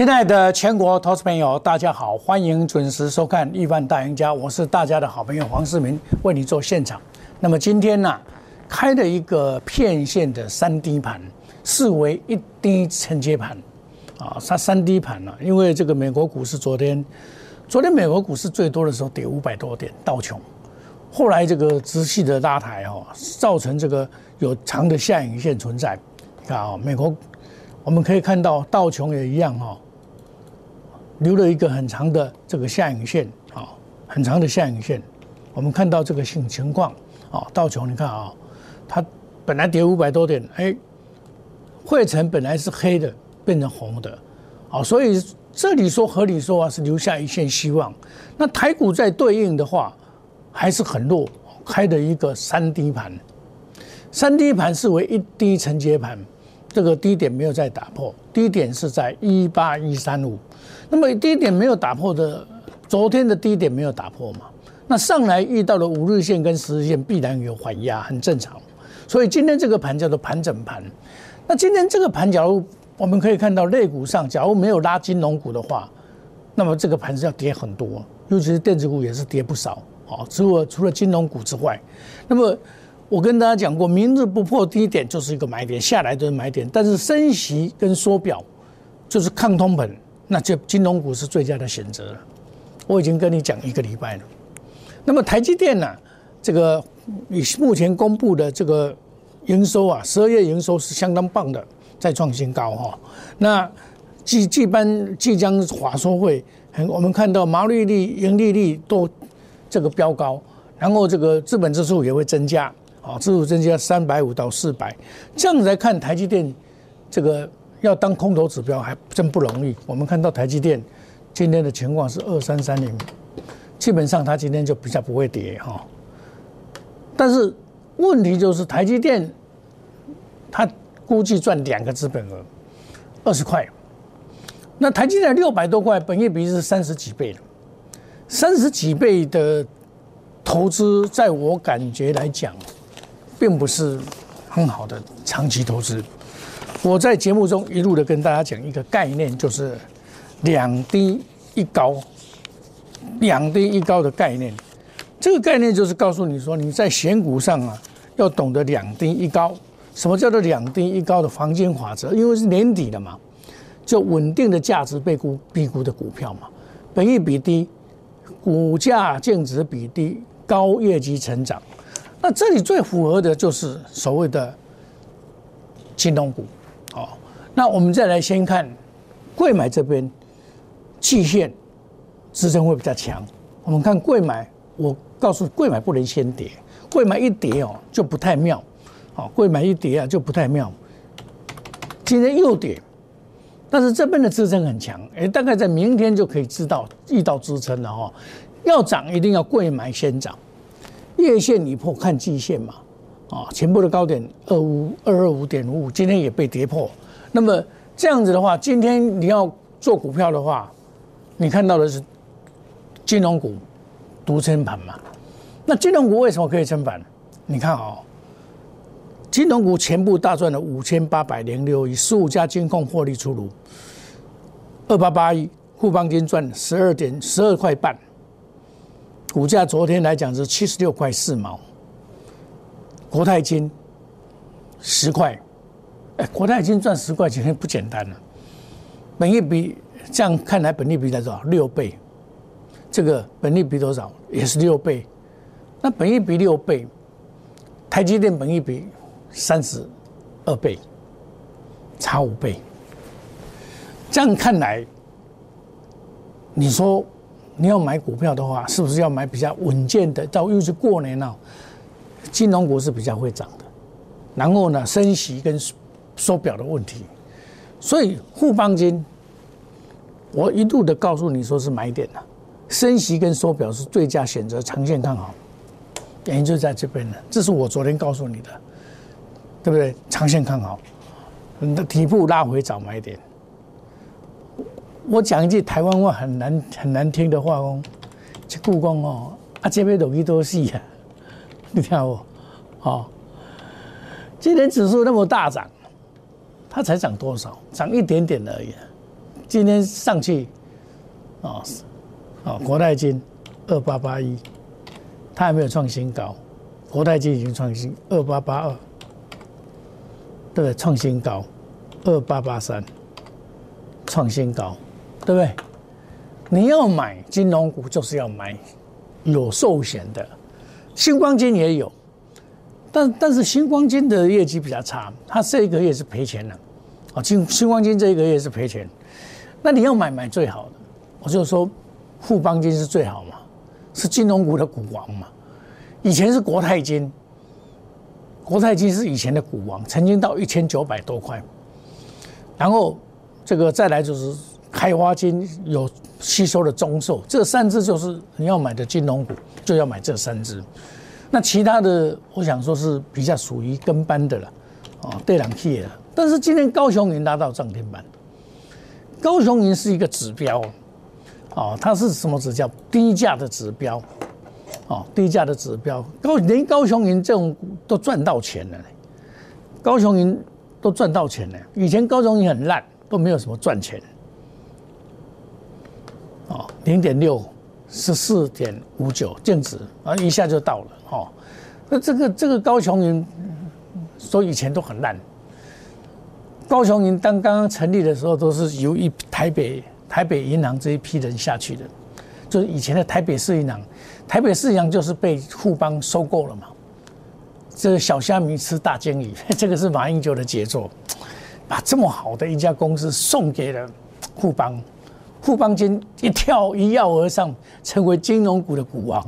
亲爱的全国投资朋友，大家好，欢迎准时收看《亿万大赢家》，我是大家的好朋友黄世明，为你做现场。那么今天呢，开了一个片线的三低盘，视为一低承接盘，啊，它三低盘呢，因为这个美国股市昨天，昨天美国股市最多的时候跌五百多点，道琼，后来这个直系的拉抬哦，造成这个有长的下影线存在，你看啊，美国。我们可以看到道琼也一样哈，留了一个很长的这个下影线啊，很长的下影线。我们看到这个情情况啊，道琼你看啊，它本来跌五百多点，哎，汇成本来是黑的，变成红的，啊，所以这里说合理说啊是留下一线希望。那台股在对应的话还是很弱，开的一个三低盘，三低盘是为一低承接盘。这个低点没有再打破，低点是在一八一三五，那么低点没有打破的，昨天的低点没有打破嘛？那上来遇到了五日线跟十日线，必然有缓压，很正常。所以今天这个盘叫做盘整盘。那今天这个盘，假如我们可以看到类股上，假如没有拉金融股的话，那么这个盘是要跌很多，尤其是电子股也是跌不少好。除了除了金融股之外，那么。我跟大家讲过，明日不破低点就是一个买点，下来都是买点。但是升息跟缩表就是抗通膨，那就金融股是最佳的选择了。我已经跟你讲一个礼拜了。那么台积电呢？这个以目前公布的这个营收啊，十二月营收是相当棒的，再创新高哈。那即即班即将华说会，我们看到毛利率、盈利率都这个飙高，然后这个资本支出也会增加。啊，指数增加三百五到四百，这样子来看，台积电这个要当空头指标还真不容易。我们看到台积电今天的情况是二三三零，基本上它今天就比较不会跌哈。但是问题就是台积电，它估计赚两个资本额二十块，那台积电六百多块，本业比是三十几倍的，三十几倍的投资，在我感觉来讲。并不是很好的长期投资。我在节目中一路的跟大家讲一个概念，就是两低一高，两低一高的概念。这个概念就是告诉你说，你在选股上啊，要懂得两低一高。什么叫做两低一高的黄金法则？因为是年底了嘛，就稳定的价值被估低估的股票嘛，本益比低，股价净值比低，高业绩成长。那这里最符合的就是所谓的金融股，哦，那我们再来先看贵买这边，季线支撑会比较强。我们看贵买，我告诉贵买不能先跌，贵买一跌哦就不太妙，哦，贵买一跌啊就不太妙。今天又跌，但是这边的支撑很强，哎，大概在明天就可以知道遇到支撑了哈。要涨一定要贵买先涨。月线你破看季线嘛，啊，前部的高点二五二二五点五五，今天也被跌破。那么这样子的话，今天你要做股票的话，你看到的是金融股独撑盘嘛？那金融股为什么可以撑盘？你看啊，金融股全部大赚了五千八百零六亿，十五家金控获利出炉，二八八亿，富邦金赚十二点十二块半。股价昨天来讲是七十六块四毛，国泰金十块，哎，国泰金赚十块钱不简单了。本益比这样看来，本利比多少？六倍。这个本利比多少？也是六倍。那本益比六倍，台积电本益比三十二倍，差五倍。这样看来，你说？你要买股票的话，是不是要买比较稳健的？到又是过年了，金融股是比较会涨的。然后呢，升息跟缩表的问题，所以富邦金，我一度的告诉你说是买点了。升息跟缩表是最佳选择，长线看好，原因就在这边了。这是我昨天告诉你的，对不对？长线看好，你的底部拉回找买点。我讲一句台湾话很难很难听的话哦，这故宫哦，啊这边东西都是啊，你听我，哦，今天指数那么大涨，它才涨多少？涨一点点而已，今天上去，哦，哦，国泰金二八八一，它还没有创新高，国泰金已经创新二八八二，对不对？创新高二八八三，创新高，对不对？你要买金融股，就是要买有寿险的，星光金也有。但但是星光金的业绩比较差，它这个月是赔钱的，啊，星星光金这一个月是赔钱，那你要买买最好的，我就说富邦金是最好嘛，是金融股的股王嘛，以前是国泰金，国泰金是以前的股王，曾经到一千九百多块，然后这个再来就是开花金有吸收的中寿，这三只就是你要买的金融股，就要买这三只。那其他的，我想说是比较属于跟班的了，哦，对两 K 的。但是今天高雄银拉到涨停板，高雄银是一个指标，哦，它是什么指标？低价的指标，哦，低价的指标。高连高雄银这种都赚到钱了，高雄银都赚到钱了。以前高雄银很烂，都没有什么赚钱，零点六。十四点五九净值啊，一下就到了哦。那这个这个高雄银说以前都很烂。高雄银当刚刚成立的时候，都是由一台北台北银行这一批人下去的，就是以前的台北市银行。台北市银行就是被富邦收购了嘛。这个小虾米吃大鲸鱼，这个是马英九的杰作，把这么好的一家公司送给了富邦。富邦金一跳一跃而上，成为金融股的股王。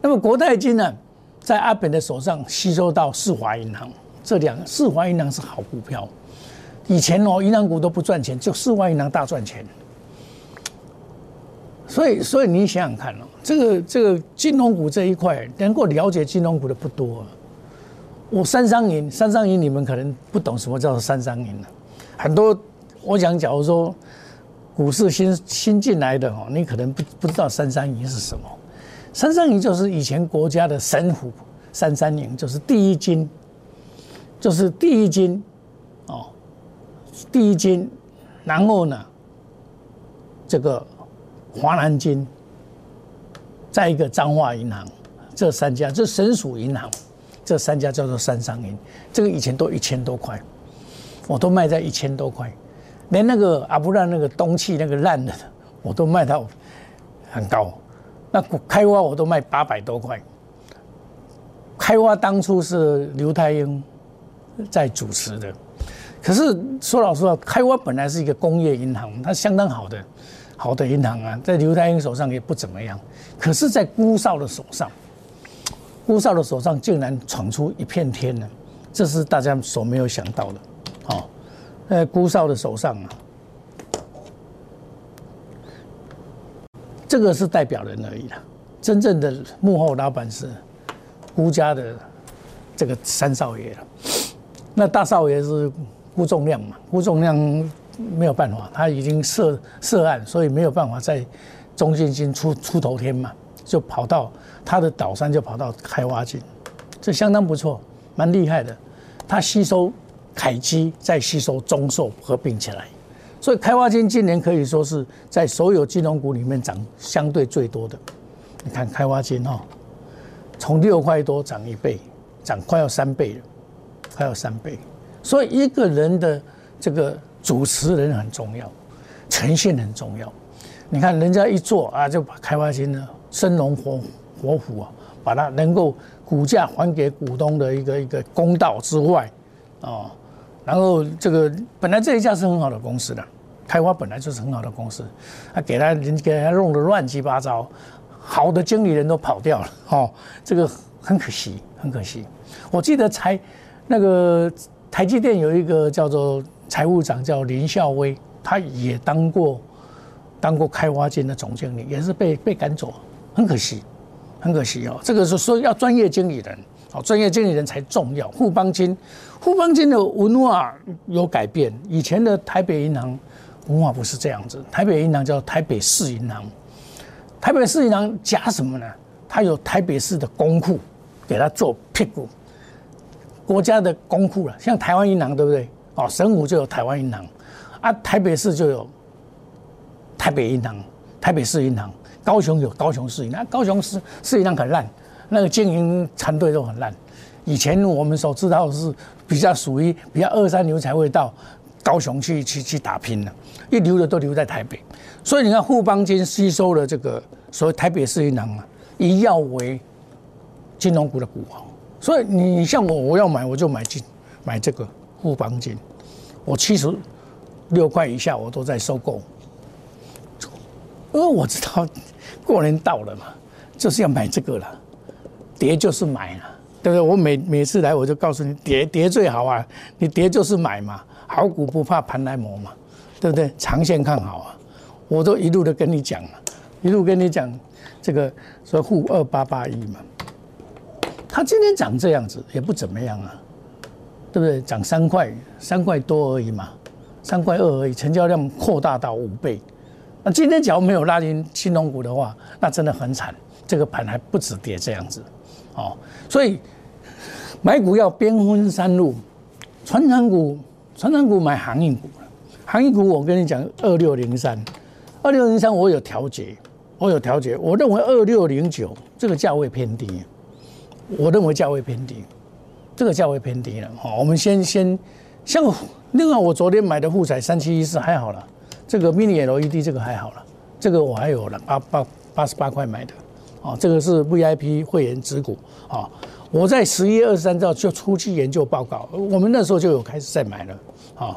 那么国泰金呢，在阿本的手上吸收到世华银行，这两世华银行是好股票。以前哦，银行股都不赚钱，就世华银行大赚钱。所以，所以你想想看哦，这个这个金融股这一块，能够了解金融股的不多。我三商银，三商银你们可能不懂什么叫做三商银了。很多，我讲，假如说。股市新新进来的哦，你可能不不知道三三零是什么。三三零就是以前国家的神虎，三三零就是第一金，就是第一金哦，第一金，然后呢，这个华南金，再一个彰化银行，这三家这神属银行，这三家叫做三三银。这个以前都一千多块，我都卖在一千多块。连那个阿布兰那个东气那个烂的，我都卖到很高。那开挖我都卖八百多块。开挖当初是刘太英在主持的，可是说老实话，开挖本来是一个工业银行，它相当好的好的银行啊，在刘太英手上也不怎么样。可是，在辜少的手上，辜少的手上竟然闯出一片天呢，这是大家所没有想到的，哦。在辜少的手上啊，这个是代表人而已啦。真正的幕后老板是辜家的这个三少爷了。那大少爷是辜仲亮嘛？辜仲亮没有办法，他已经涉涉案，所以没有办法在中信金出出头天嘛，就跑到他的岛上，就跑到开挖金，这相当不错，蛮厉害的。他吸收。凯基再吸收中寿合并起来，所以开发金今年可以说是在所有金融股里面涨相对最多的。你看开发金哈，从六块多涨一倍，涨快要三倍了，快要三倍。所以一个人的这个主持人很重要，呈现很重要。你看人家一做啊，就把开发金呢生龙活活虎啊，把它能够股价还给股东的一个一个公道之外，哦。然后这个本来这一家是很好的公司的，开发本来就是很好的公司，他给他人给他弄得乱七八糟，好的经理人都跑掉了，哦，这个很可惜，很可惜。我记得财那个台积电有一个叫做财务长叫林孝威，他也当过当过开发金的总经理，也是被被赶走，很可惜，很可惜哦。这个是说要专业经理人。好，专业经理人才重要。富邦金，富邦金的文化有改变。以前的台北银行文化不是这样子，台北银行叫台北市银行。台北市银行加什么呢？它有台北市的公库，给它做屁股。国家的公库了，像台湾银行对不对？哦，神武就有台湾银行，啊，台北市就有台北银行、台北市银行，高雄有高雄市银行，高雄市市银行很烂，那个经营团队都很烂。以前我们所知道是比较属于比较二三流才会到高雄去去去打拼的，一流的都留在台北。所以你看富邦金吸收了这个所谓台北市银行啊，以药为金融股的股王。所以你像我，我要买我就买金买这个富邦金，我七十六块以下我都在收购。因为我知道过年到了嘛，就是要买这个了，跌就是买了，对不对？我每每次来我就告诉你，跌跌最好啊，你跌就是买嘛，好股不怕盘来磨嘛，对不对？长线看好啊，我都一路的跟你讲了，一路跟你讲这个说沪二八八一嘛，它今天涨这样子也不怎么样啊，对不对？涨三块三块多而已嘛，三块二而已，成交量扩大到五倍。那今天假如没有拉进新龙股的话，那真的很惨。这个盘还不止跌这样子，哦，所以买股要边分三路，船长股，船长股买航运股航运股我跟你讲，二六零三，二六零三我有调节，我有调节，我认为二六零九这个价位偏低，我认为价位偏低，这个价位偏低了。好，我们先先像另外我昨天买的富彩三七一四还好了。这个 mini LED 这个还好了，这个我还有了八八八十八块买的，啊，这个是 VIP 会员持股啊。我在十一月二十三号就初期研究报告，我们那时候就有开始在买了，啊，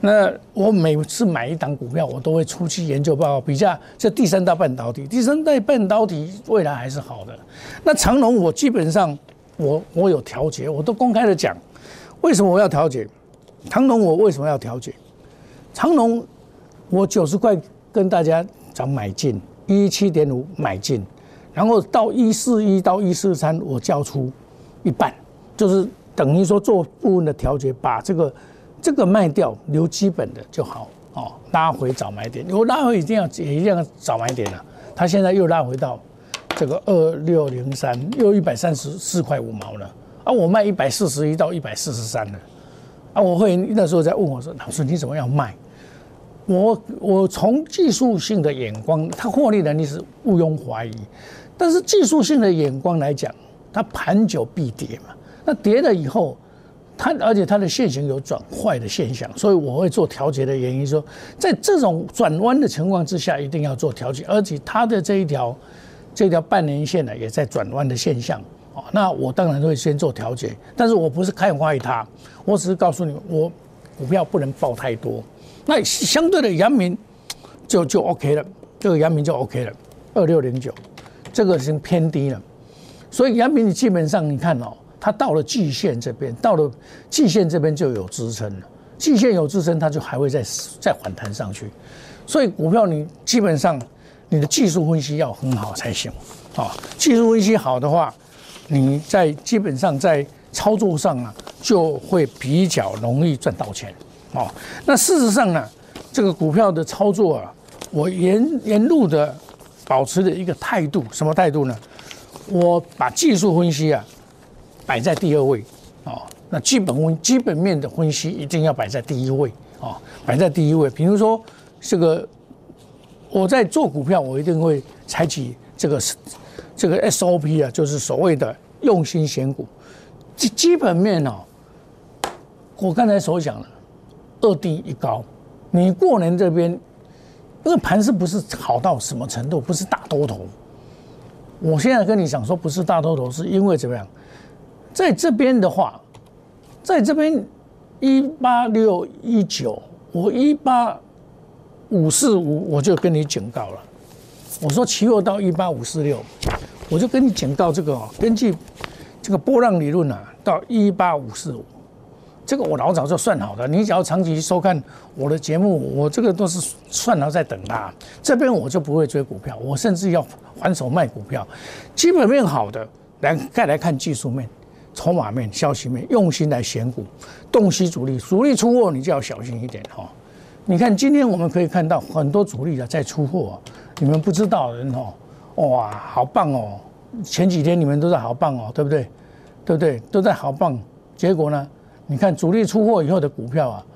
那我每次买一档股票，我都会初期研究报告比较这第三代半导体，第三代半导体未来还是好的。那长隆我基本上我我有调节，我都公开的讲，为什么我要调节？长隆我为什么要调节？长隆。我九十块跟大家讲买进，一七点五买进，然后到一四一到一四三我交出一半，就是等于说做部分的调节，把这个这个卖掉，留基本的就好哦。拉回早买点，我拉回一定要也一定要早买点了。它现在又拉回到这个二六零三，又一百三十四块五毛了啊！我卖一百四十一到一百四十三了啊！我会那时候在问我说：“老师，你怎么要卖？”我我从技术性的眼光，它获利能力是毋庸怀疑，但是技术性的眼光来讲，它盘久必跌嘛。那跌了以后，它而且它的线型有转坏的现象，所以我会做调节的原因说，在这种转弯的情况之下，一定要做调节，而且它的这一条这条半年线呢也在转弯的现象哦。那我当然会先做调节，但是我不是看坏它，我只是告诉你，我股票不能报太多。那相对的阳明就就 OK 了，这个阳明就 OK 了，二六零九，这个已经偏低了，所以阳明你基本上你看哦，它到了季线这边，到了季线这边就有支撑了，季线有支撑，它就还会再再反弹上去，所以股票你基本上你的技术分析要很好才行。啊，技术分析好的话，你在基本上在操作上啊就会比较容易赚到钱。哦，那事实上呢，这个股票的操作啊，我沿沿路的保持的一个态度，什么态度呢？我把技术分析啊摆在第二位，哦，那基本分基本面的分析一定要摆在第一位，哦，摆在第一位。比如说这个我在做股票，我一定会采取这个这个 SOP 啊，就是所谓的用心选股。基基本面哦，我刚才所讲的。二低一高，你过年这边，因为盘势不是好到什么程度，不是大多头。我现在跟你讲说不是大多头，是因为怎么样？在这边的话，在这边一八六一九，我一八五四五，我就跟你警告了。我说期货到一八五四六，我就跟你警告这个哦，根据这个波浪理论啊，到一八五四五。这个我老早就算好的，你只要长期收看我的节目，我这个都是算好在等它。这边我就不会追股票，我甚至要还手卖股票。基本面好的，来再来看技术面、筹码面、消息面，用心来选股，洞悉主力，主力出货你就要小心一点哈。你看今天我们可以看到很多主力啊在出货，你们不知道的人哦，哇，好棒哦！前几天你们都在好棒哦，对不对？对不对？都在好棒，结果呢？你看主力出货以后的股票啊，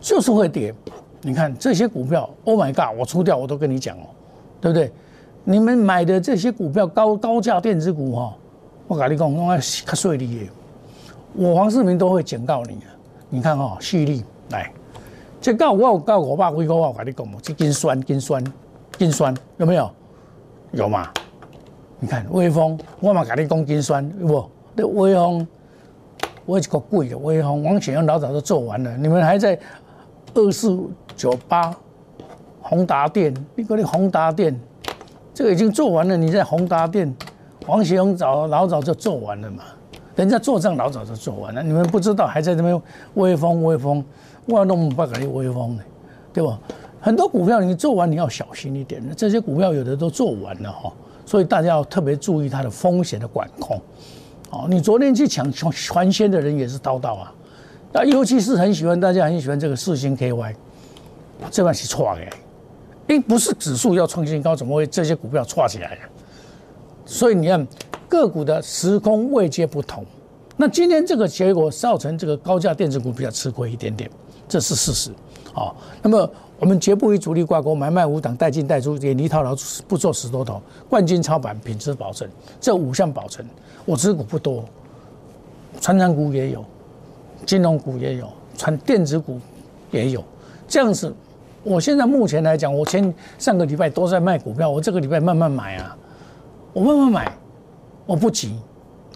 就是会跌，你看这些股票，Oh my God，我出掉我都跟你讲哦，对不对？你们买的这些股票高高价电子股哈，我跟你讲，我较税利的，我黄世明都会警告你。你看哈，蓄力来，这告我有告我爸辉哥，我跟你讲，这金酸金酸金酸有没有？有嘛？你看威风，我嘛跟你讲金酸有不？这威风，我一个贵的威风，王显阳老早都做完了，你们还在二四九八宏达店，你讲你宏达店。这个已经做完了，你在宏达店，王学荣早老早就做完了嘛，人家做账老早就做完了，你们不知道还在那边威风威风，我弄不给你威风呢，对吧？很多股票你做完你要小心一点，这些股票有的都做完了哈，所以大家要特别注意它的风险的管控。哦，你昨天去抢传鲜的人也是叨叨啊，那尤其是很喜欢大家很喜欢这个四星 KY，这把是错的。哎，不是指数要创新高，怎么会这些股票错起来所以你看个股的时空位阶不同，那今天这个结果造成这个高价电子股比较吃亏一点点，这是事实。好，那么我们绝不与主力挂钩，买卖无挡，带进带出，远离套牢，不做死多头，冠军操盘，品质保证，这五项保证。我持股不多，传长股也有，金融股也有，传电子股也有，这样子。我现在目前来讲，我前上个礼拜都在卖股票，我这个礼拜慢慢买啊，我慢慢买，我不急。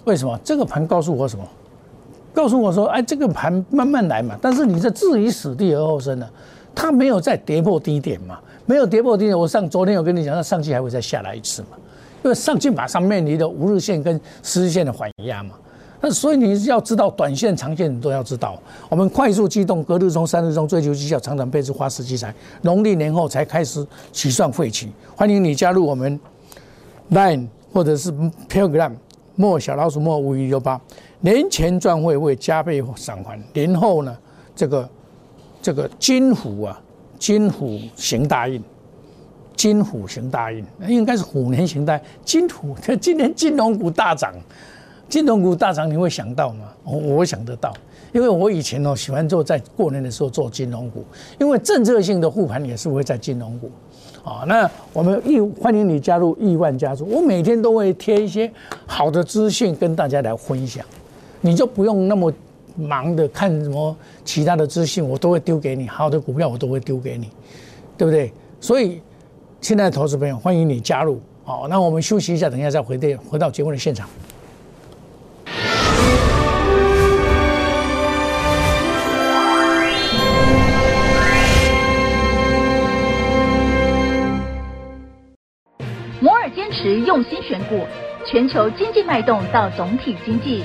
为什么？这个盘告诉我什么？告诉我说，哎，这个盘慢慢来嘛。但是你这置于死地而后生呢？它没有再跌破低点嘛？没有跌破低点，我上昨天有跟你讲，那上期还会再下来一次嘛？因为上期马上面临的五日线跟十日线的缓压嘛。那所以你要知道，短线、长线你都要知道。我们快速机动，隔日中、三日中追求绩效，常常配置花时机财。农历年后才开始起算废期。欢迎你加入我们 Line 或者是 Telegram，莫小老鼠莫五一六八。年前赚会会加倍返还，年后呢，这个这个金虎啊，金虎行大运，金虎行大运，应该是虎年行大金虎。今年金融股大涨。金融股大涨，你会想到吗？我我想得到，因为我以前哦喜欢做在过年的时候做金融股，因为政策性的护盘也是会在金融股。啊，那我们亿欢迎你加入亿万家族，我每天都会贴一些好的资讯跟大家来分享，你就不用那么忙的看什么其他的资讯，我都会丢给你，好的股票我都会丢给你，对不对？所以，现在投资朋友，欢迎你加入。好，那我们休息一下，等一下再回电回到节目的现场。摩尔坚持用心选股，全球经济脉动到总体经济，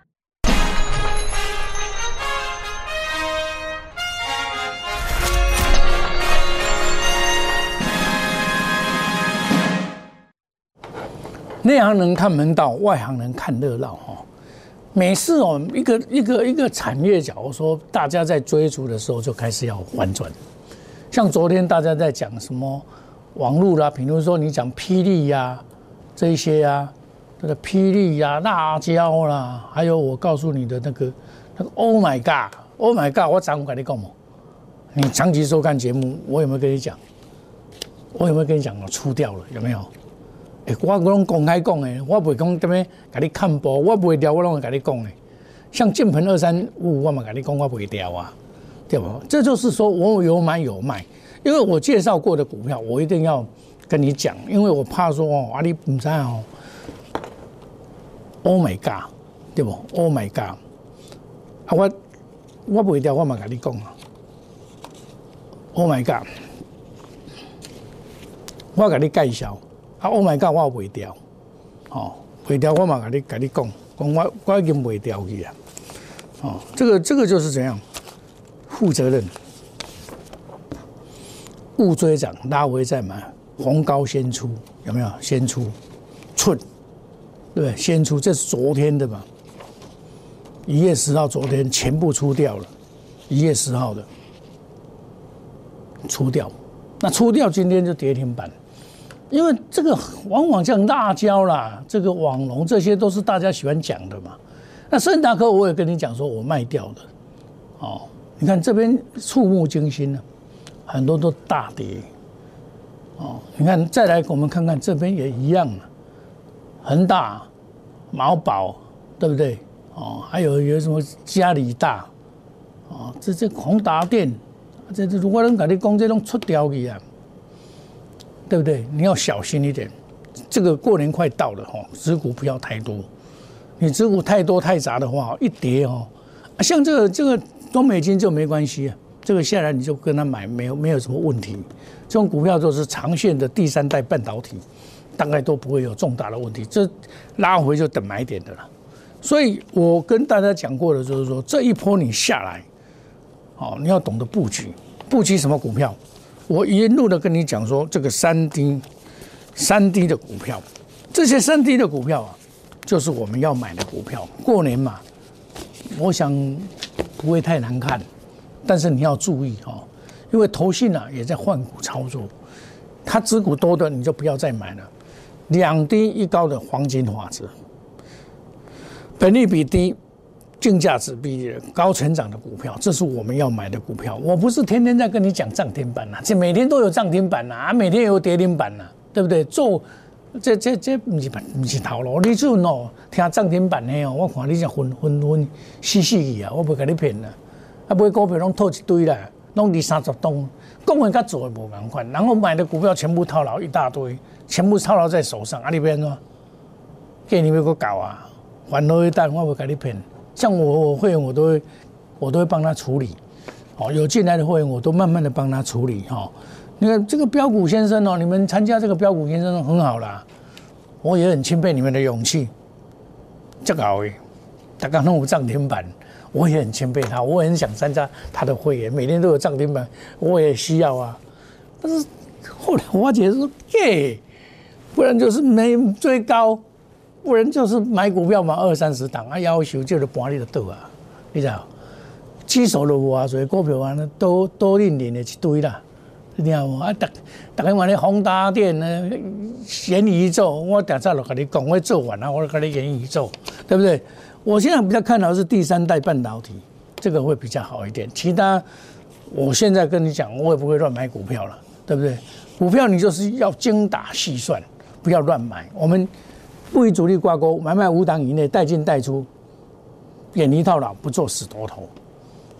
内行人看门道，外行人看热闹哈。每次哦，一个一个一个产业，假如说大家在追逐的时候，就开始要反转。像昨天大家在讲什么网络啦，比如说你讲霹雳呀这一些啊，那个霹雳呀、辣椒啦，还有我告诉你的那个那个 Oh my God，Oh my God，我怎么跟你讲嘛？你长期收看节目，我有没有跟你讲？我有没有跟你讲我出掉了？有没有？哎，我拢公开讲诶，我不会讲这边给你看播，我不会调，我拢会跟你讲诶。像键盘二三五，我嘛跟你讲，我不会调啊，对不？这就是说我有买有卖，因为我介绍过的股票，我一定要跟你讲，因为我怕说哦，阿里不知哦，Oh my God，对不？Oh my God，啊我我不会调，我嘛跟你讲啊，Oh my God。我给你介绍，啊，Oh my God，我卖掉，哦，卖掉我嘛给你跟你讲，讲我我已经卖掉去啊，哦，这个这个就是怎样负责任，勿追涨，拉回再买，红高先出，有没有？先出，寸，对对？先出，这是昨天的嘛？一月十号，昨天全部出掉了，一月十号的出掉，那出掉今天就跌停板。因为这个往往像辣椒啦，这个网龙，这些都是大家喜欢讲的嘛。那圣达科我也跟你讲说，我卖掉的，哦，你看这边触目惊心啊，很多都大跌，哦，你看再来我们看看这边也一样了，恒大、毛宝，对不对？哦，还有有什么嘉里大，哦，这这宏达电，这这如果能跟你讲，这种出掉去啊。对不对？你要小心一点。这个过年快到了哈，持股不要太多。你持股太多太杂的话，一跌哦，像这个这个多美金就没关系。这个下来你就跟他买，没有没有什么问题。这种股票都是长线的第三代半导体，大概都不会有重大的问题。这拉回就等买点的了。所以我跟大家讲过的，就是说这一波你下来，哦，你要懂得布局，布局什么股票？我一路的跟你讲说，这个三 D、三 D 的股票，这些三 D 的股票啊，就是我们要买的股票。过年嘛，我想不会太难看，但是你要注意哈，因为投信啊也在换股操作，它持股多的你就不要再买了。两低一高的黄金法则，本利比低。净价值比高成长的股票，这是我们要买的股票。我不是天天在跟你讲涨停板呐，这每天都有涨停板呐，啊，每天有跌停板呐，对不对？做这这这不是不是套路，你就喏听涨停板的哦，我看你这分分分细细去啊，我不跟你骗啦。啊，买股票拢套一堆啦，拢二三十栋，讲的跟做的无同款。然后买的股票全部套牢一大堆，全部套牢在手上，啊，你边喏，给你们个搞啊，还了一单，我不跟你骗。像我我会员我都会我都会帮他处理，哦，有进来的会员我都慢慢的帮他处理哈。你看这个标股先生哦，你们参加这个标股先生很好啦，我也很钦佩你们的勇气。这个位，他刚刚有涨停板，我也很钦佩他，我也很想参加他的会员，每天都有涨停板，我也需要啊。但是后来我姐说，耶，不然就是没最高。不然就是买股票嘛，二三十档啊，要求就是盘你的倒啊，你知道？起手都无啊，所以股票啊，都都零零的一堆啦，你知道无？啊，大大家话你宏达电呢，元宇宙，我等下就跟你讲，我做完了，我跟你元宇宙，对不对？我现在比较看好是第三代半导体，这个会比较好一点。其他，我现在跟你讲，我也不会乱买股票了，对不对？股票你就是要精打细算，不要乱买。我们。不与主力挂钩，买卖五档以内，带进带出，远离套牢，不做死多头。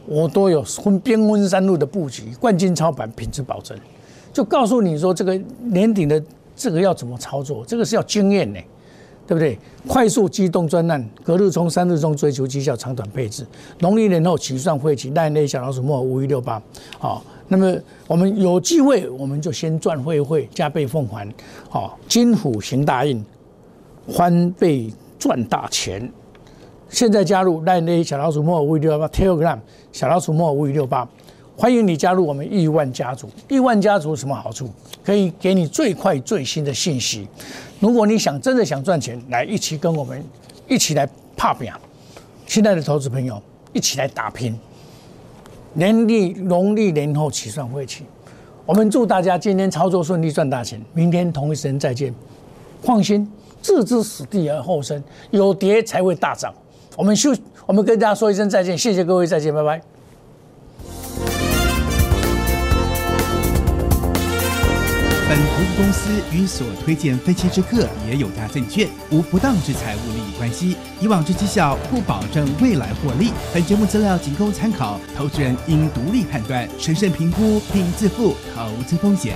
我都有分边分三路的布局，冠军操盘，品质保证。就告诉你说，这个年底的这个要怎么操作，这个是要经验呢，对不对？快速机动专案，隔日冲，三日中追求绩效，长短配置。农历年后起算会期，那那小老鼠末五一六八。好，那么我们有机会，我们就先赚会会，加倍奉还。好，金虎行大运。翻倍赚大钱！现在加入赖内小老鼠莫五五六八 Telegram 小老鼠莫五五六八，欢迎你加入我们亿万家族。亿万家族什么好处？可以给你最快最新的信息。如果你想真的想赚钱，来一起跟我们一起来怕表。亲爱的投资朋友，一起来打拼。年历农历年后起算会期，我们祝大家今天操作顺利赚大钱。明天同一时间再见，放心。置之死地而后生，有跌才会大涨。我们休，我们跟大家说一声再见，谢谢各位，再见，拜拜。本投资公司与所推荐分期之客也有大证券无不当之财务利益关系，以往之绩效不保证未来获利。本节目资料仅供参考，投资人应独立判断、审慎评估并自负投资风险。